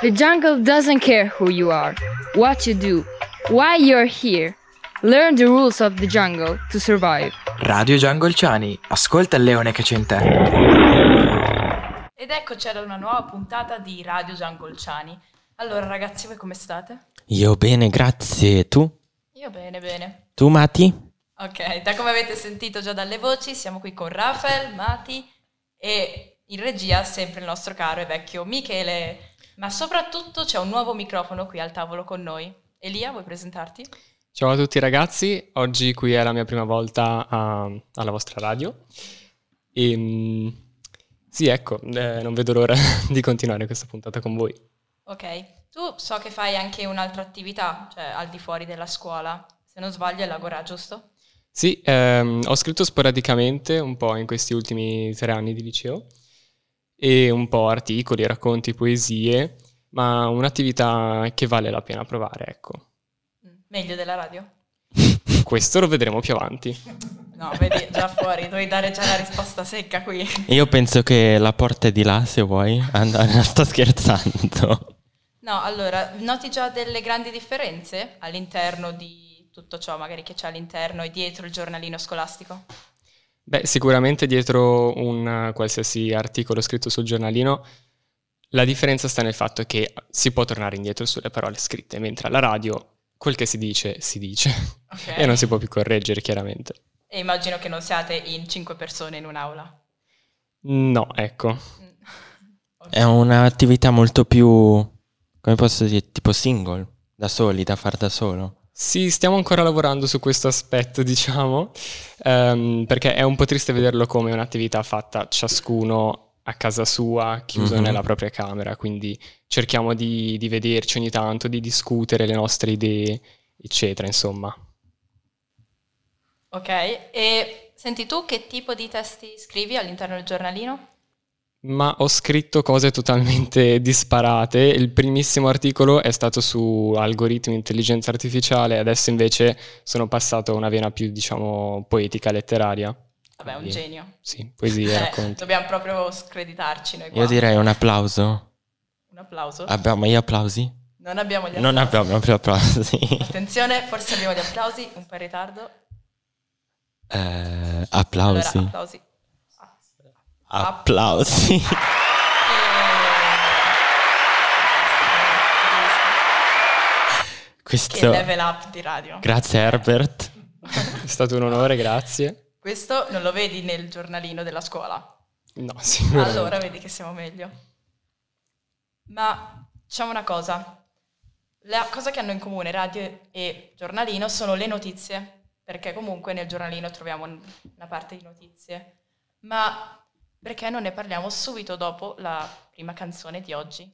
The jungle doesn't care who you are, what you do, why you're here. Learn the rules of the jungle to survive. Radio Giangolciani, ascolta il leone che c'è in te. Ed eccoci ad una nuova puntata di Radio Giangolciani. Allora ragazzi, voi come state? Io bene, grazie. Tu? Io bene, bene. Tu, Mati? Ok, da come avete sentito già dalle voci, siamo qui con Rafael, Mati e in regia sempre il nostro caro e vecchio Michele. Ma soprattutto c'è un nuovo microfono qui al tavolo con noi. Elia, vuoi presentarti? Ciao a tutti ragazzi, oggi qui è la mia prima volta a- alla vostra radio. E, mm, sì, ecco, eh, non vedo l'ora di continuare questa puntata con voi. Ok, tu so che fai anche un'altra attività, cioè al di fuori della scuola. Se non sbaglio è l'Agora, giusto? Sì, ehm, ho scritto sporadicamente un po' in questi ultimi tre anni di liceo e un po' articoli, racconti, poesie, ma un'attività che vale la pena provare, ecco. Mm, Meglio della radio? Questo lo vedremo più avanti. No, vedi, già fuori, dovevi dare già la risposta secca qui. Io penso che la porta è di là, se vuoi andare. Sto scherzando. No, allora, noti già delle grandi differenze all'interno di tutto ciò, magari che c'è all'interno e dietro il giornalino scolastico? Beh, sicuramente dietro un qualsiasi articolo scritto sul giornalino la differenza sta nel fatto che si può tornare indietro sulle parole scritte, mentre alla radio quel che si dice si dice Ok. e non si può più correggere chiaramente. E immagino che non siate in cinque persone in un'aula. No, ecco. Mm. È un'attività molto più, come posso dire, tipo single, da soli, da far da solo. Sì, stiamo ancora lavorando su questo aspetto, diciamo, ehm, perché è un po' triste vederlo come un'attività fatta ciascuno a casa sua, chiuso Mhm. nella propria camera, quindi cerchiamo di, di vederci ogni tanto, di discutere le nostre idee, eccetera, insomma. Ok, e senti tu che tipo di testi scrivi all'interno del giornalino? Ma ho scritto cose totalmente disparate. Il primissimo articolo è stato su algoritmi e intelligenza artificiale, adesso invece sono passato a una vena più, diciamo, poetica, letteraria. Vabbè, un genio. Sì, poesie, Eh, racconti. dobbiamo proprio screditarci noi qua. Io direi un applauso. Un applauso. Abbiamo gli applausi? Non abbiamo gli applausi. Non abbiamo più applausi. Attenzione, forse abbiamo gli applausi, un po' in ritardo. Eh, applausi. Allora, applausi. Applausi. Che Questo... level up di radio. Grazie Herbert. È stato un onore, grazie. Questo non lo vedi nel giornalino della scuola. No, sicuramente. Allora vedi che siamo meglio. Ma diciamo una cosa. La cosa che hanno in comune radio e giornalino sono le notizie, perché comunque nel giornalino troviamo una parte di notizie. Ma perché non ne parliamo subito dopo la prima canzone di oggi?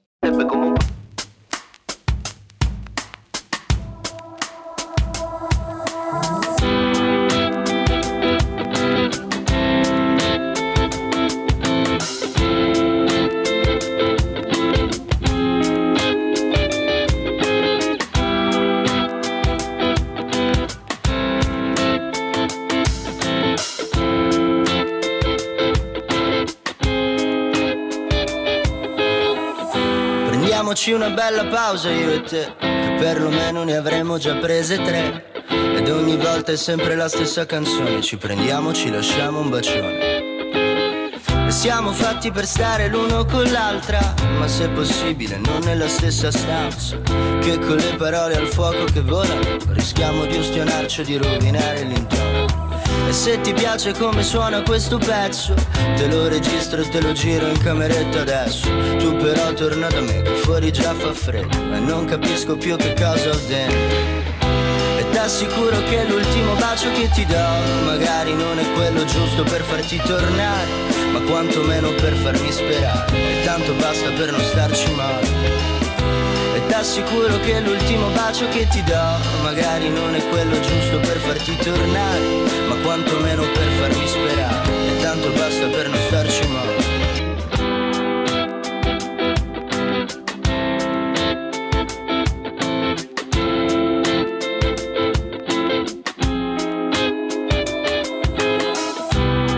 Prendiamoci una bella pausa io e te, che perlomeno ne avremo già prese tre. Ed ogni volta è sempre la stessa canzone, ci prendiamo, ci lasciamo un bacione. E siamo fatti per stare l'uno con l'altra, ma se possibile non nella stessa stanza. Che con le parole al fuoco che volano, rischiamo di ustionarci o di rovinare l'intono. E se ti piace come suona questo pezzo Te lo registro e te lo giro in cameretta adesso. Tu però torna da me che fuori già fa freddo E non capisco più che cosa ho dentro. E t'assicuro che l'ultimo bacio che ti do Magari non è quello giusto per farti tornare Ma quantomeno per farmi sperare. E tanto basta per non starci male t'assicuro che l'ultimo bacio che ti do Magari non è quello giusto per farti tornare Ma quantomeno per farmi sperare. E tanto basta per non starci male.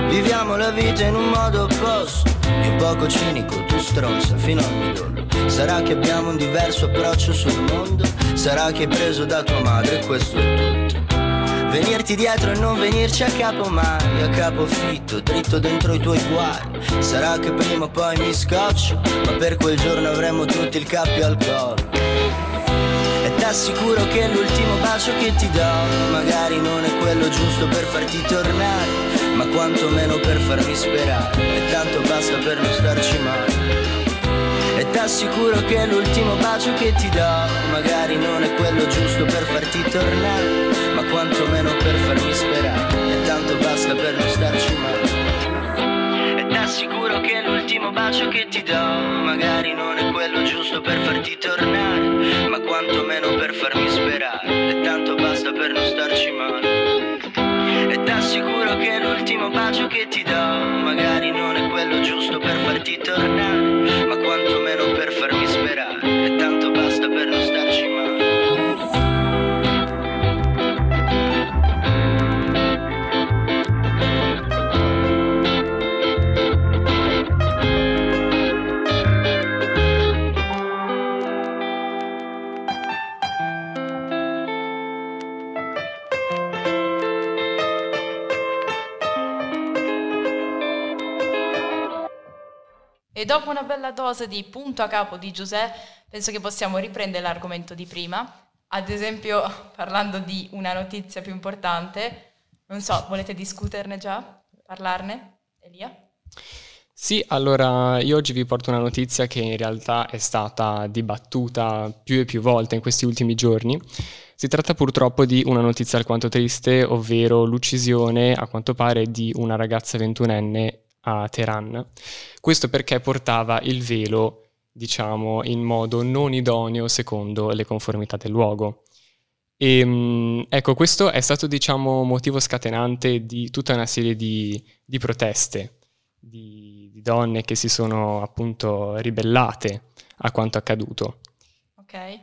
Viviamo la vita in un modo opposto. Io poco cinico, tu stronza fino al midollo Sarà che abbiamo un diverso approccio sul mondo? Sarà che hai preso da tua madre, questo è tutto. Venirti dietro e non venirci a capo mai A capo fitto, dritto dentro i tuoi guai. Sarà che prima o poi mi scoccio Ma per quel giorno avremo tutti il cappio al collo. E t'assicuro che l'ultimo bacio che ti do Magari non è quello giusto per farti tornare Ma quantomeno per farmi sperare. E tanto basta per non starci male E t'assicuro che l'ultimo bacio che ti do Magari non è quello giusto per farti tornare Ma quantomeno per farmi sperare. E tanto basta per non starci male. E t'assicuro che l'ultimo bacio che ti do Magari non è quello giusto per farti tornare Ma quantomeno per farmi sperare. E tanto basta per non starci male E t'assicuro che l'ultimo bacio che ti do Magari non è quello giusto per farti tornare Ma quantomeno per farmi sperare. E tanto basta dopo una bella dose di punto a capo di Giuseppe, penso che possiamo riprendere l'argomento di prima. Ad esempio, parlando di una notizia più importante, non so, volete discuterne già? Parlarne? Elia? Sì, allora io oggi vi porto una notizia che in realtà è stata dibattuta più e più volte in questi ultimi giorni. Si tratta purtroppo di una notizia alquanto triste, ovvero l'uccisione, a quanto pare, di una ragazza ventunenne a Teheran. Questo perché portava il velo, diciamo, in modo non idoneo secondo le conformità del luogo. E, mh, ecco, questo è stato, diciamo, motivo scatenante di tutta una serie di, di proteste, di, di donne che si sono appunto ribellate a quanto accaduto. Ok.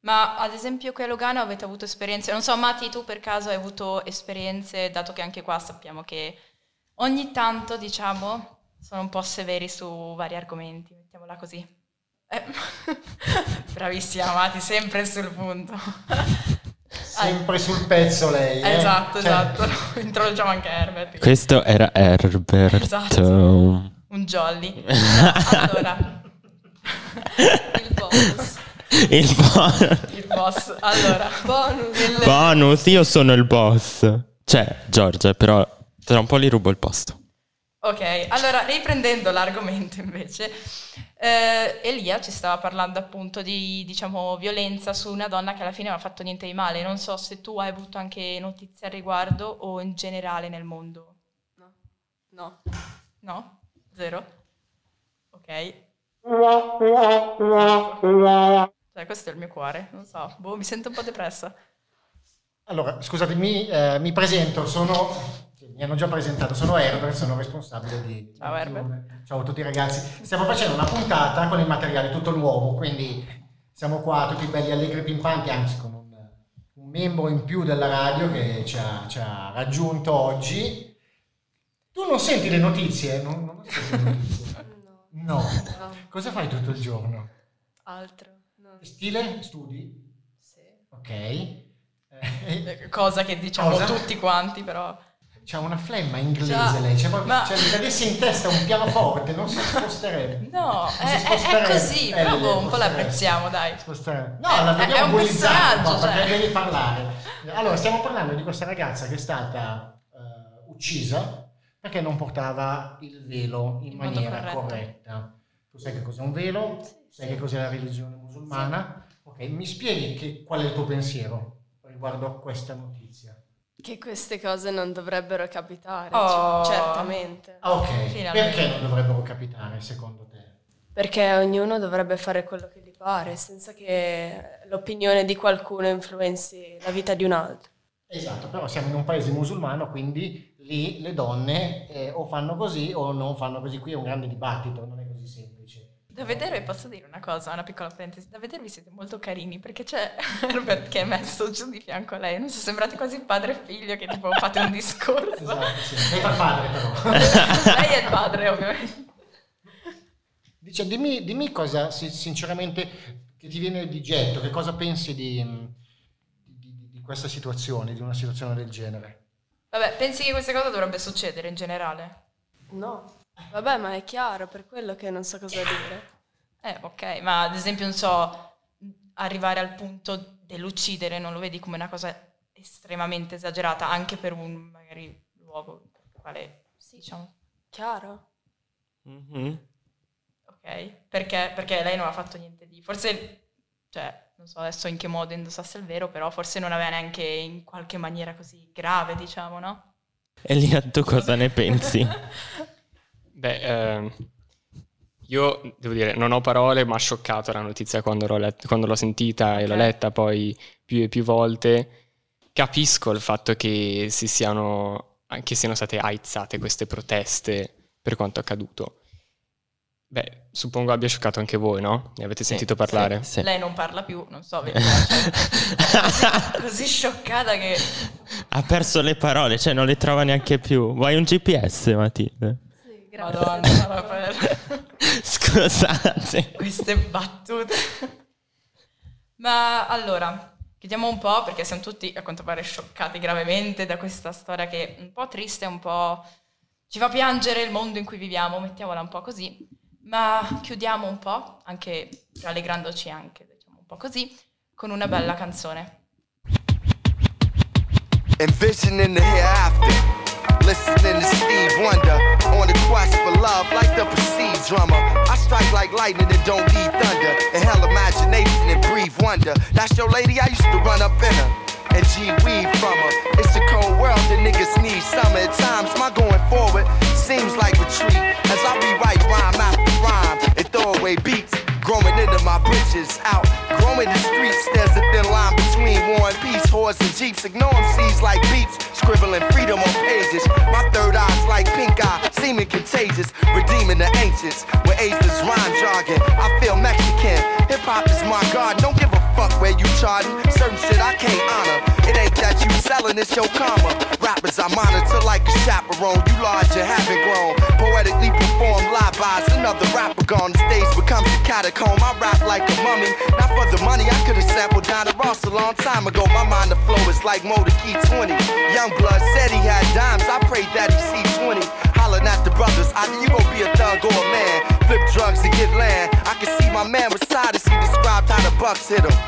Ma ad esempio qui a Lugano avete avuto esperienze, non so Mati tu per caso hai avuto esperienze, dato che anche qua sappiamo che ogni tanto diciamo sono un po' severi su vari argomenti, mettiamola così. Eh, bravissima Mati, sempre sul punto. Sempre sul pezzo lei. eh? Esatto, Cioè, esatto, introduciamo anche Herbert. Questo era Herbert. Esatto. Un jolly. Allora, Il bonus. Il bo- il boss. Allora, Bonus. il- bonus, io sono il boss. Cioè, Giorgia, però tra un po' gli rubo il posto. Ok, allora riprendendo l'argomento invece, eh, Elia ci stava parlando appunto di, diciamo, violenza su una donna che alla fine non ha fatto niente di male. Non so se tu hai avuto anche notizie al riguardo o in generale nel mondo. No. No. No? Zero? Ok. Cioè, questo è il mio cuore, non so, boh, mi sento un po' depressa. Allora, scusatemi, eh, mi presento, sono, sì, mi hanno già presentato, sono Herbert, sono responsabile di... Ciao, Herbert. Ciao a tutti ragazzi. Stiamo facendo una puntata con il materiale tutto nuovo, quindi siamo qua tutti belli allegri pimpanti, anzi con un, un membro in più della radio che ci ha, ci ha raggiunto oggi. Tu non senti le notizie? Non, non le notizie? No. No. No. Cosa fai tutto il giorno? Altro. No. Stile? Studi? Sì. Ok. Eh, Cosa che diciamo Cosa? tutti quanti, però... C'ha una flemma inglese Già, lei, proprio, ma- cioè, mi cadesse in testa un pianoforte, non si sposterebbe. No, è, si è- è sposterebbe. così, Eh, però un po' sposterebbe. l'apprezziamo, dai. Sposterebbe. No, È- la è- è un perché cioè. devi parlare. Allora, stiamo parlando di questa ragazza che è stata eh, uccisa perché non portava il velo in, In maniera corretta. Tu sai che cos'è un velo? sai che cos'è la religione musulmana? Ok, mi spieghi che- qual è il tuo pensiero riguardo a questa notizia? Che queste cose non dovrebbero capitare. Oh. c- certamente. Ah, ok, Finalmente. perché non dovrebbero capitare secondo te? Perché ognuno dovrebbe fare quello che gli pare, senza che l'opinione di qualcuno influenzi la vita di un altro. Esatto, però siamo in un paese musulmano, quindi lì le donne eh, o fanno così o non fanno così. Qui è un grande dibattito, non è così semplice. Da vedere, posso dire una cosa, una piccola parentesi, da vedervi siete molto carini perché c'è Herbert che è messo giù di fianco a lei, non so, sembrate quasi padre e figlio che tipo fate un discorso. Esatto, sì. Lei fa il padre però. lei è il padre ovviamente. Dice, dimmi, dimmi cosa, si- sinceramente, che ti viene di getto, che cosa pensi di, di- di- di questa situazione, di una situazione del genere? Vabbè, pensi che questa cosa dovrebbe succedere in generale? No. Vabbè, ma è chiaro, per quello che non so cosa dire. Eh, ok, ma ad esempio, non so, arrivare al punto dell'uccidere non lo vedi come una cosa estremamente esagerata, anche per un magari luogo per il quale, diciamo, Chiaro? Mhm. ok? Perché, perché lei non ha fatto niente di... Forse, cioè, non so adesso in che modo indossasse il vero, però forse non aveva neanche in qualche maniera così grave, diciamo, no? Elia, tu cosa ne pensi? Beh, ehm, io devo dire, non ho parole, ma ha scioccato la notizia quando l'ho, let- quando l'ho sentita e l'ho letta poi più e più volte. Capisco il fatto che si siano, che siano state aizzate queste proteste per quanto accaduto. Beh, suppongo abbia scioccato anche voi, no? Ne avete Sì, sentito parlare? sì, sì. Lei non parla più, non so, vedi, cioè, così scioccata che... ha perso le parole, cioè non le trova neanche più. Vuoi un GPS, Matilde? Madonna, vabbè. Scusate. queste battute. Ma allora, chiudiamo un po' perché siamo tutti a quanto pare scioccati gravemente da questa storia che è un po' triste, un po' ci fa piangere il mondo in cui viviamo, mettiamola un po' così. Ma chiudiamo un po', anche rallegrandoci anche, diciamo un po' così, con una bella canzone. Envisioning the hereafter. Listening to Steve Wonder on the quest for love, like the perceived drummer. I strike like lightning and don't need thunder. And hell, imagination and breathe wonder. That's your lady, I used to run up in her. And G weave from her. It's a cold world, the niggas need summer. At times, my going forward seems like retreat. As I rewrite rhyme after rhyme and throw away beats. Growing into my britches, out growing the streets. There's a thin line between war and peace, whores and jeeps. Ignore seas like beats, scribbling freedom on pages. My third eye's like pink eye, seeming contagious, redeeming the ancients with ageless rhyme jargon. I feel Mexican. Hip hop is my god. Don't give a fuck where you charting. Certain shit I can't honor. It ain't that you selling, it's your karma. Rappers I monitor like a chaperone. You large and haven't grown. Poetically perform live bys. Another rapper gone. The stage becomes a catacomb. I rap like a mummy. Not for the money, I could've sampled Donna Ross a long time ago. My mind the flow is like Motor Key 20. Young blood said he had dimes. I prayed that he see 20. Hollering at the brothers. Either you gon' be a thug or a man. Flip drugs and get land. I can see my man beside us. He described how the bucks hit him.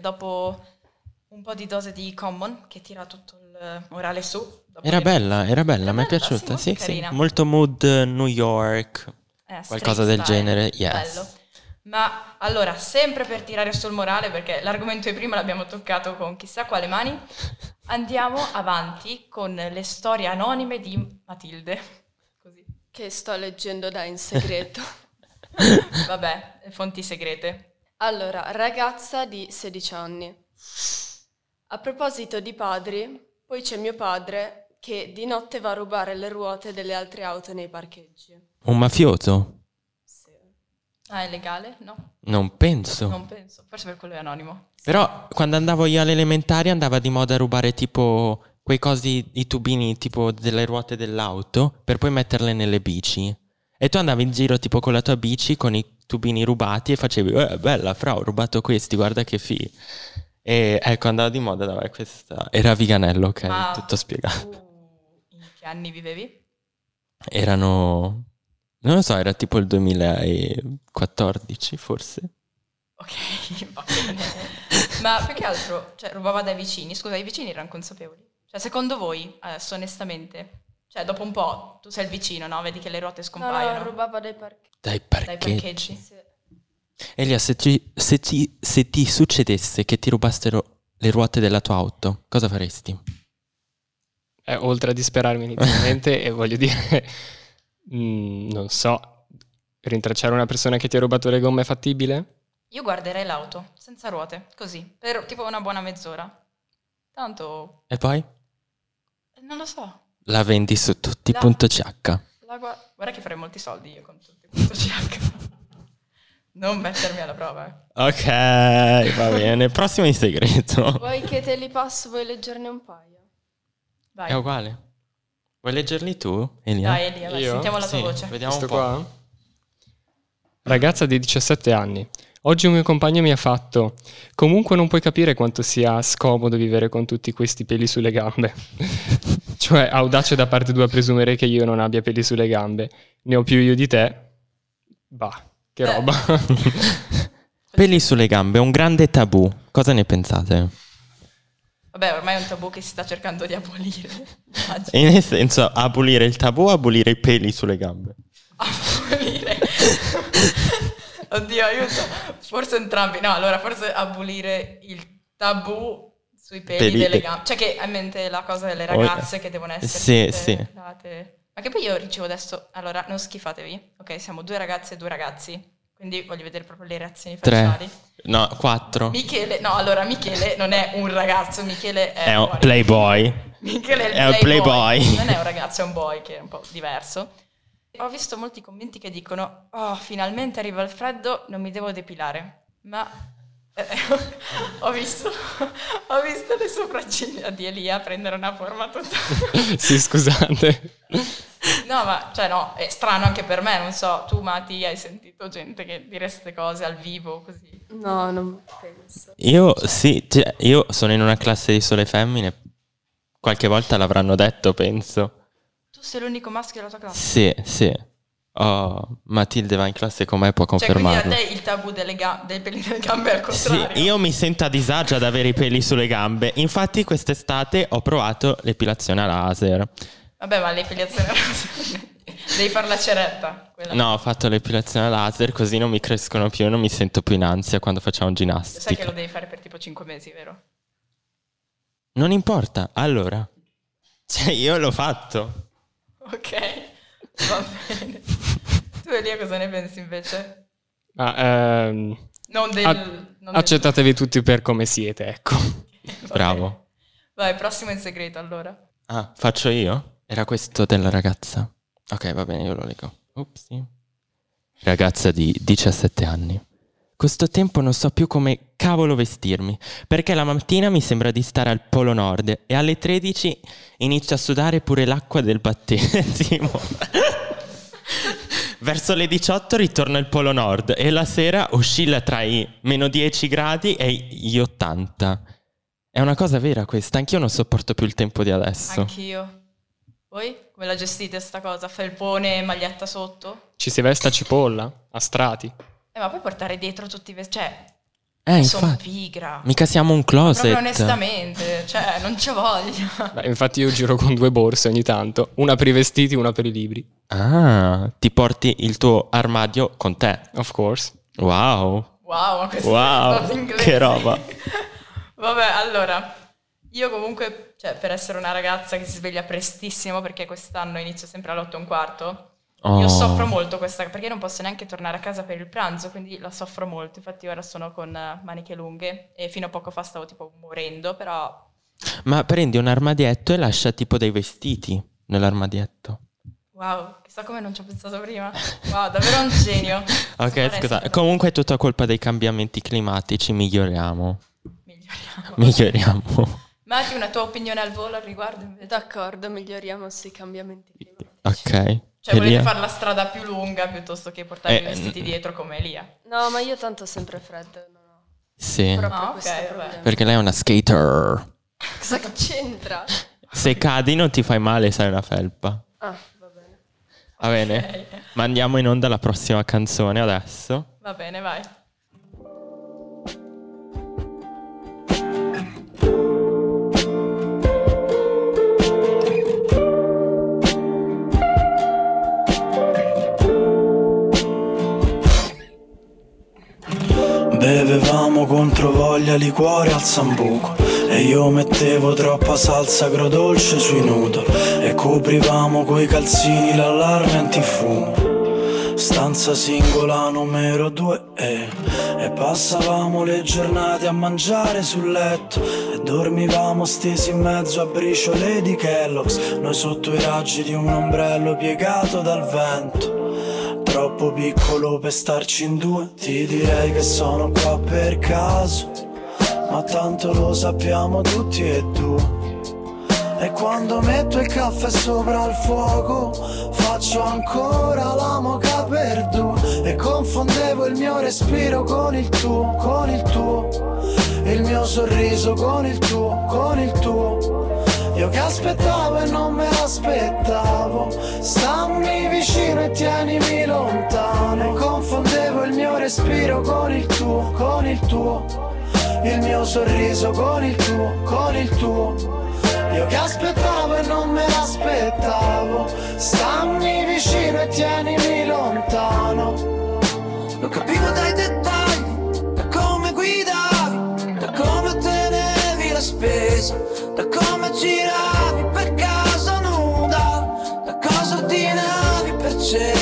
dopo un po' di dose di Common che tira tutto il morale su. dopo Era le- bella, era bella, Era mi è piaciuta. sì, Sì, molto sì, molto mood eh, New York. Eh, Qualcosa del style. genere, yes. Bello. Ma allora, sempre per tirare sul morale, perché l'argomento di prima l'abbiamo toccato con chissà quale mani, andiamo avanti con le storie anonime di Matilde. Così. Che sto leggendo da in segreto. Vabbè, fonti segrete. Allora, ragazza di 16 anni. A proposito di padri, poi c'è mio padre che di notte va a rubare le ruote delle altre auto nei parcheggi. Un mafioso? Sì. Ah, è legale? No, Non penso. non penso. Forse per quello è anonimo. Però quando andavo io alle elementari andava di moda a rubare tipo quei cosi, i tubini tipo delle ruote dell'auto per poi metterle nelle bici. E tu andavi in giro tipo con la tua bici con i tubini rubati e facevi, eh, bella, fra, ho rubato questi, guarda che fi. E ecco, andava di moda, dava questa... Era Viganello, ok, Ma tutto spiegato. tu in che anni vivevi? Erano... Non lo so, era tipo il 2014 forse. Ok, va bene. Ma più che altro, cioè, rubava dai vicini. Scusa, i vicini erano consapevoli. Cioè, secondo voi, adesso onestamente, cioè, dopo un po', tu sei il vicino, no? Vedi che le ruote No, scompaiono no, rubava dai parchi. Dai dai parcheggi. parcheggi. Sì. Elia, se ti, se ti- se ti succedesse che ti rubassero le ruote della tua auto, cosa faresti? Eh, oltre a disperarmi inizialmente, e voglio dire, mm, non so, rintracciare una persona che ti ha rubato le gomme è fattibile? Io guarderei l'auto, senza ruote, così, per tipo una buona mezz'ora. Tanto, E poi? non lo so. La vendi su tutti La- punto CH. La gua- Guarda che farei molti soldi io con tutti questo CH. Non mettermi alla prova. eh. Ok, va bene. Prossimo in segreto. Vuoi che te li passo, vuoi leggerne un paio? Vai. È uguale. Vuoi leggerli tu, Elia? Dai Elia, vai, Io? sentiamo la tua Sì, voce. Vediamo Questo un po'. qua? Ragazza di 17 anni. Oggi un mio compagno mi ha fatto. Comunque non puoi capire quanto sia scomodo vivere con tutti questi peli sulle gambe. Cioè, audace da parte tua presumere che io non abbia peli sulle gambe. Ne ho più io di te. Bah, che Beh. roba. Peli sulle gambe, un grande tabù. Cosa ne pensate? Vabbè, ormai è un tabù che si sta cercando di abolire. Immagino. E nel senso, abolire il tabù o abolire i peli sulle gambe? Abolire. Oddio, aiuto. Forse entrambi. No, allora, forse abolire il tabù sui peli, Peli- delle gambe. Cioè che in mente la cosa delle ragazze che devono essere Sì, sì. date. Ma che poi io ricevo adesso... Allora, non schifatevi. Ok, siamo due ragazze e due ragazzi. Quindi voglio vedere proprio le reazioni Tre. facciali. No, quattro. Michele, no, allora Michele non è un ragazzo, Michele è, È un playboy. Michele è il è un playboy. playboy. Non è un ragazzo, è un boy che è un po' diverso. Ho visto molti commenti che dicono: Oh, finalmente arriva il freddo, non mi devo depilare. Ma ho, visto, ho visto le sopracciglia di Elia prendere una forma tutta. sì, scusate. No, ma cioè, no, è strano anche per me. Non so, tu, Mati, hai sentito gente che dire queste cose al vivo così? No, non penso. Io sì, cioè, io sono in una classe di sole femmine. Qualche volta l'avranno detto, penso. Tu sei l'unico maschio della tua classe. Sì, sì. Oh, Matilde va in classe con me può Cioè, quindi a confermarlo. te il tabù delle ga- dei peli delle gambe è al Sì, contrario. io mi sento a disagio ad avere i peli sulle gambe. Infatti, quest'estate ho provato l'epilazione a laser. Vabbè, ma l'epilazione devi fare la ceretta. quella. No, ho fatto l'epilazione a laser così non mi crescono più e non mi sento più in ansia quando facciamo Sai che lo ginnastica. devi fare per tipo 5 mesi, vero? Non importa, allora. Cioè, io l'ho fatto. Ok, va bene. Tu Elia cosa ne pensi invece? Ma, ehm, Non del... a- non del- accettatevi tutti per come siete, ecco. Va Bravo. bene. Vai, prossimo in segreto allora. Ah, faccio io? Era questo della ragazza. Ok, va bene, io lo leggo. Upsi. Ragazza di 17 anni. Questo tempo non so più come cavolo vestirmi, perché la mattina mi sembra di stare al Polo Nord e alle 13 inizio a sudare pure l'acqua del battesimo. Verso le 18 ritorno al Polo Nord e la sera oscilla tra i meno 10 gradi e gli 80. È una cosa vera questa, anch'io non sopporto più il tempo di adesso. Anch'io. Voi? Come la gestite sta cosa? Felpone e maglietta sotto? Ci si veste a cipolla, a strati. Eh, ma puoi portare dietro tutti i vestiti? Cioè, Eh, sono infatti. pigra. Mica siamo un Proprio closet. onestamente, cioè, non c'ho voglia. Beh, infatti io giro con due borse ogni tanto, una per i vestiti, una per i libri. Ah, ti porti il tuo armadio con te. Of course. Wow. Wow, Wow, che roba. Vabbè, allora, io comunque, cioè, per essere una ragazza che si sveglia prestissimo, perché quest'anno inizio sempre alle 8 e un quarto, Oh. io soffro molto questa, perché non posso neanche tornare a casa per il pranzo, quindi la soffro molto. Infatti ora sono con eh, maniche lunghe e fino a poco fa stavo tipo morendo, però... Ma prendi un armadietto e lascia tipo dei vestiti nell'armadietto. Wow, chissà come non ci ho pensato prima. Wow, davvero un genio. Ok, scusa. Comunque è tutta colpa dei cambiamenti climatici, miglioriamo. Miglioriamo. Miglioriamo. Matti, una tua opinione al volo al riguardo? D'accordo, miglioriamo sui cambiamenti climatici. Ok. Cioè, volete Elia? fare la strada più lunga piuttosto che portare Eh, i vestiti mm. dietro come Elia? No, ma io tanto ho sempre freddo. Non ho Sì. proprio Ah, ok, questo vabbè. problema. Perché lei è una skater. Cosa c'entra? Se cadi non ti fai male, sai una felpa. Ah, va bene. Va bene? Ok. Mandiamo in onda la prossima canzone adesso. Va bene, vai. Bevevamo contro voglia liquore al sambuco E io mettevo troppa salsa agrodolce sui noodle E coprivamo coi calzini l'allarme antifumo. Stanza singola numero due eh. E passavamo le giornate a mangiare sul letto E dormivamo stesi in mezzo a briciole di Kellogg's. Noi sotto i raggi di un ombrello piegato dal vento Troppo piccolo per starci in due. Ti direi che sono qua per caso Ma tanto lo sappiamo tutti e due. E quando metto il caffè sopra il fuoco Faccio ancora la moca per due. E confondevo il mio respiro con il tuo, con il tuo. Il mio sorriso con il tuo, con il tuo Io che aspettavo e non me l'aspettavo. Stammi vicino e tienimi lontano. Confondevo il mio respiro con il tuo, con il tuo. Il mio sorriso con il tuo, con il tuo. Io che aspettavo e non me l'aspettavo. Stammi vicino e tienimi lontano. Lo capivo dai dettagli spesa Da come giravi per casa nuda Da cosa ordinavi per cena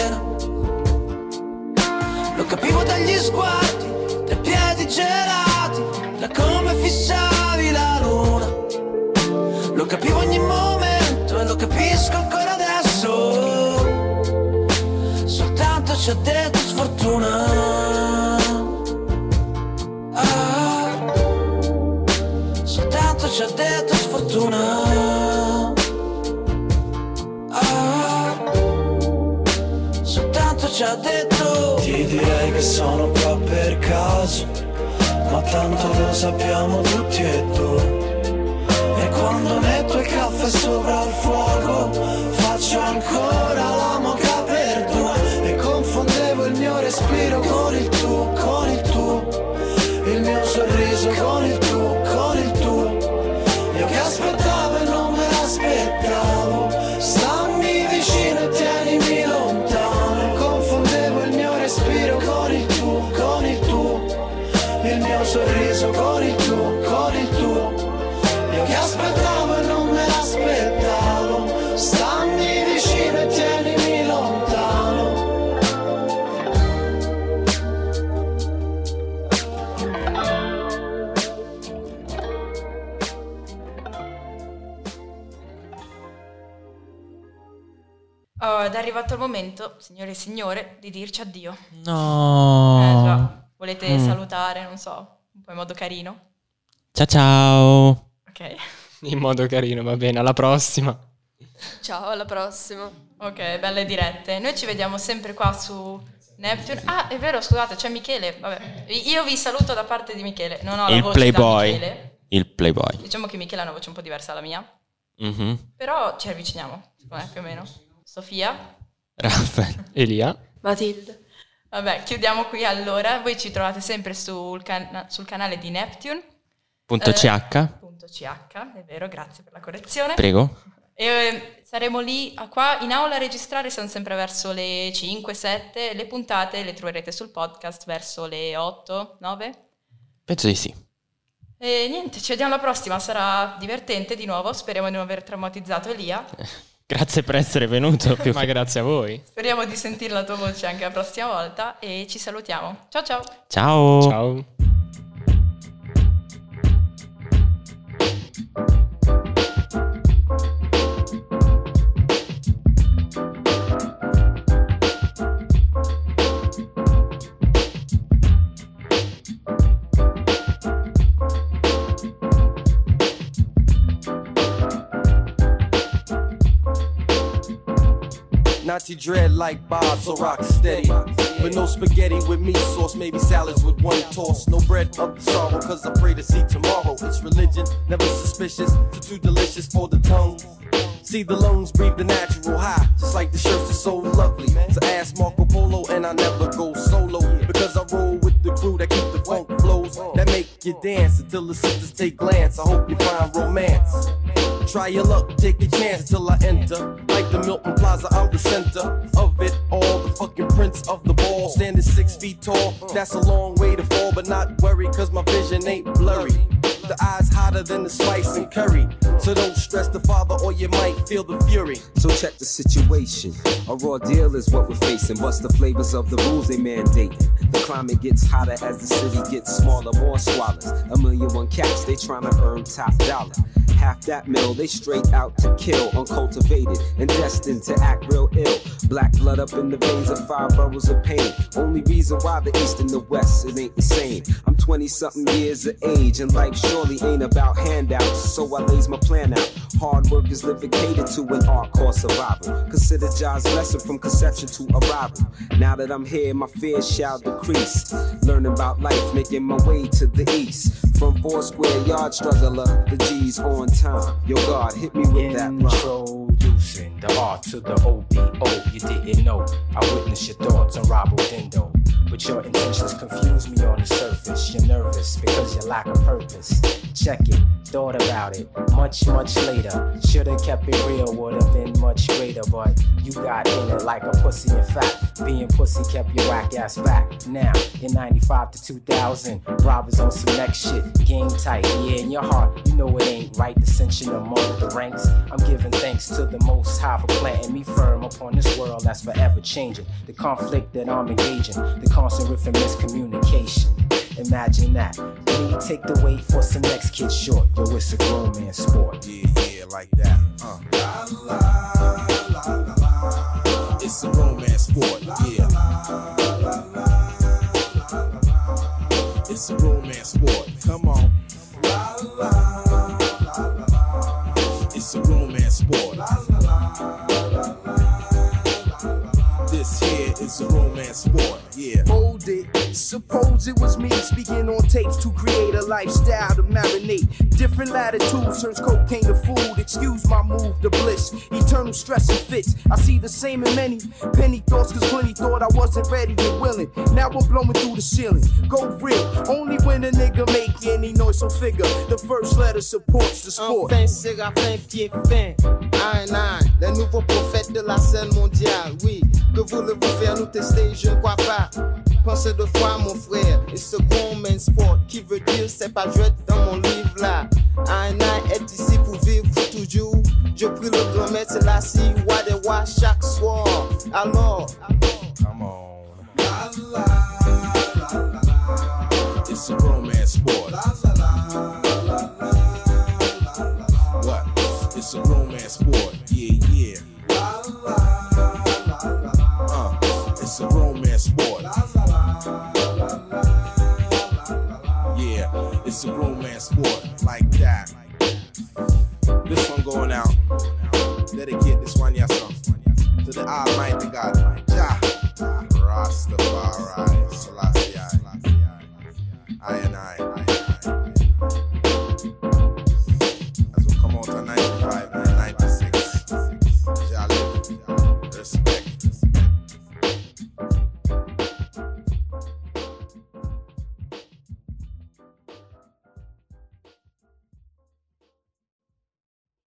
sono qua per caso Ma tanto lo sappiamo tutti e due. E quando metto il caffè sopra il fuoco Faccio ancora la moca per due. E confondevo il mio respiro con il tuo, con il tuo. Il mio sorriso con arrivato il momento, signore e signore, di dirci addio. No. Eh già, volete Mm. salutare, non so, un po' in modo carino? Ciao ciao. Ok. In modo carino, va bene, alla prossima. Ciao, alla prossima. Ok, belle dirette. Noi ci vediamo sempre qua su Neptune. Ah, è vero, scusate, c'è Michele. Vabbè. Io vi saluto da parte di Michele. Non ho la Il voce da playboy. Michele. Il playboy. Diciamo che Michele ha una voce un po' diversa dalla mia. Mhm. Però ci avviciniamo, secondo me, più o meno. Sofia? Raffaele. Elia. Matilde. Vabbè, chiudiamo qui allora. Voi ci trovate sempre sul, can- sul canale di Neptune. Punto Eh, CH. Punto CH, è vero, grazie per la correzione. Prego. E eh, saremo lì a- qua in aula a registrare, siamo sempre verso le 5, 7. Le puntate le troverete sul podcast verso le 8, 9. Penso di sì. E niente, ci vediamo alla prossima, sarà divertente di nuovo. Speriamo di non aver traumatizzato Elia. Grazie per essere venuto. Più Ma grazie a voi. Speriamo di sentire la tua voce anche la prossima volta e ci salutiamo. Ciao ciao! Ciao. Ciao. Nazi dread like Bob, so rock steady. But no spaghetti with meat sauce, maybe salads with one toss. No bread of the sorrow, cause I pray to see tomorrow. It's religion, never suspicious, too, too delicious for the tongue. See the lungs breathe the natural high, just like the shirts are so lovely. So ask Marco Polo, and I never go solo because I roll with the crew that keep the funk flows that make you dance until the sisters take glance. I hope you find romance. Try your luck, take a chance till I enter. Like the Milton Plaza, I'm the center of it all. The fucking prince of the ball. Standing six feet tall, that's a long way to fall, but not worry, cause my vision ain't blurry. The eyes hotter than the spice and curry. So don't stress the father or you might feel the fury. So check the situation. A raw deal is what we're facing. What's the flavors of the rules they mandate? The climate gets hotter as the city gets smaller, more swallows. A million one cats, they tryna earn top dollar. Half that mill, they straight out to kill, uncultivated and destined to act real ill. Black blood up in the veins of five boroughs of pain. Only reason why the east and the west, it ain't the same. I'm 20 something years of age, and life surely ain't about handouts. So I lays my plan out. Hard work is living catered to an art called survival. Consider Job's lesson from conception to arrival. Now that I'm here, my fears shall decrease. Learning about life, making my way to the east. From four square yard struggler, the G's on time. Yo, God, hit me with that. Introducing the R to the OBO. You didn't know. I witnessed your thoughts on Robo Dindo. But your intentions confuse me on the surface. You're nervous because you lack a purpose. Check it, thought about it. Much, much later. Should've kept it real, would've been much greater. But you got in it like a pussy in fact. Being pussy kept your whack ass back. Now, in 95 to 2000, robbers on some next shit. Game tight, yeah, in your heart, you know it ain't right. Dissension among the ranks. I'm giving thanks to the most high for planting me firm upon this world that's forever changing. The conflict that I'm engaging, the constant riff and miscommunication. Imagine that. When you take the weight for some next kid short, yo, it's a grown man sport. Yeah, yeah, like that. Uh. La, la, la, la, It's a romance sport, yeah. It's a romance sport. Come on. It's a romance sport. This here is a romance sport, yeah. Hold it. Suppose lifestyle to marinate. Different latitudes turns cocaine to food. Excuse my move to bliss. Eternal stress and fits. I see the same in many penny thoughts, cause plenty thought I wasn't ready and willing. Now we're blowing through the ceiling. Go real. Only when a nigga make any noise, so figure. The first letter supports the sport. Enfin, Séraphin, pied fin. Un, un, les nouveaux prophètes de la scène mondiale, oui. Que voulez-vous faire nous tester, je ne crois pas. Pensez deux fois, mon frère, et ce bon man sport qui veut dire c'est pas jouet dans mon livre là. Un, est ici pour vivre toujours? Je prie le grand maître, c'est la si, de wa chaque soir. Alors,